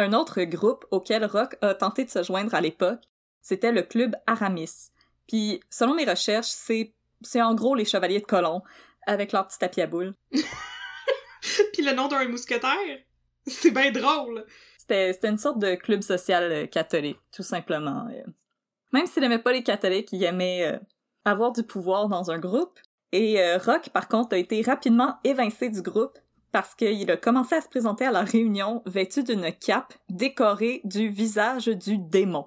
Un autre groupe auquel Rock a tenté de se joindre à l'époque, c'était le club Aramis. Puis, selon mes recherches, c'est, c'est en gros les chevaliers de colon, avec leur petit tapis à boules. Puis le nom d'un mousquetaire? C'est bien drôle! C'était, c'était une sorte de club social euh, catholique, tout simplement. euh. Même s'il n'aimait pas les catholiques, il aimait euh, avoir du pouvoir dans un groupe. Et Rock, par contre, a été rapidement évincé du groupe parce qu'il a commencé à se présenter à la réunion vêtu d'une cape décorée du visage du démon.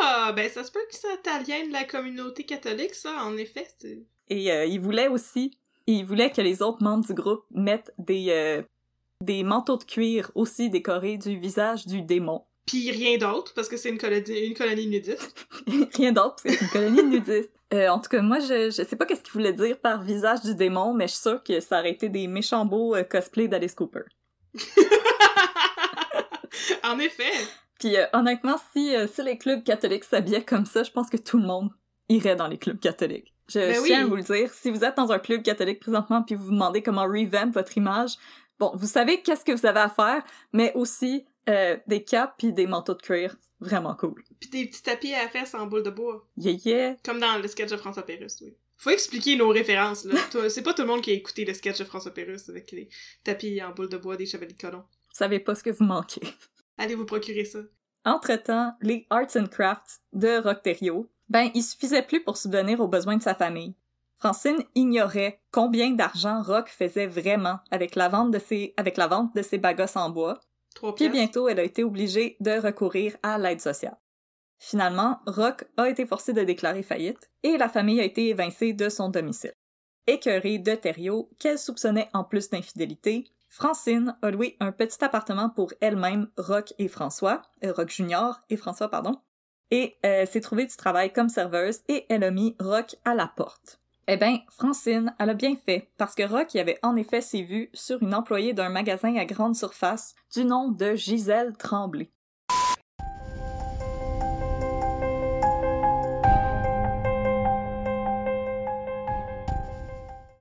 Ah, ben ça se peut que ça t'aliène la communauté catholique, ça, en effet. c'est- Et euh, il voulait aussi, il voulait que les autres membres du groupe mettent des, euh, des manteaux de cuir aussi décorés du visage du démon. Puis rien d'autre, parce que c'est une colonie, une colonie nudiste. Rien d'autre, c'est une colonie de nudistes. Euh, en tout cas, moi, je, je sais pas qu'est-ce qu'il voulait dire par visage du démon, mais je suis sûre que ça aurait été des méchants beaux euh, cosplays d'Alice Cooper. en effet! Puis euh, honnêtement, si, euh, si les clubs catholiques s'habillaient comme ça, je pense que tout le monde irait dans les clubs catholiques. Je Ben tiens oui. à vous le dire, si vous êtes dans un club catholique présentement puis vous vous demandez comment revamp votre image, bon, vous savez qu'est-ce que vous avez à faire, mais aussi euh, des capes puis des manteaux de cuir, vraiment cool. Puis des petits tapis à la fesse en boule de bois. Yeah yeah! Comme dans le sketch de François Pérusse, oui. Faut expliquer nos références, là. C'est pas tout le monde qui a écouté le sketch de François Pérusse avec les tapis en boule de bois des chevaliers de colon. Vous savez pas ce que vous manquez. Allez vous procurer ça? Entre-temps, les arts and crafts de Rockterio, ben, il suffisait plus pour subvenir aux besoins de sa famille. Francine ignorait combien d'argent Rock faisait vraiment avec la vente de ses, avec la vente de ses bagosses en bois, Trois puis bientôt elle a été obligée de recourir à l'aide sociale. Finalement, Rock a été forcé de déclarer faillite et la famille a été évincée de son domicile. Écœurée de Thériault, qu'elle soupçonnait en plus d'infidélité, Francine a loué un petit appartement pour elle-même, Rock et François, euh, Rock Junior et François, pardon, et euh, s'est trouvée du travail comme serveuse et elle a mis Rock à la porte. Eh ben, Francine, elle a bien fait, parce que Rock y avait en effet ses vues sur une employée d'un magasin à grande surface du nom de Gisèle Tremblay.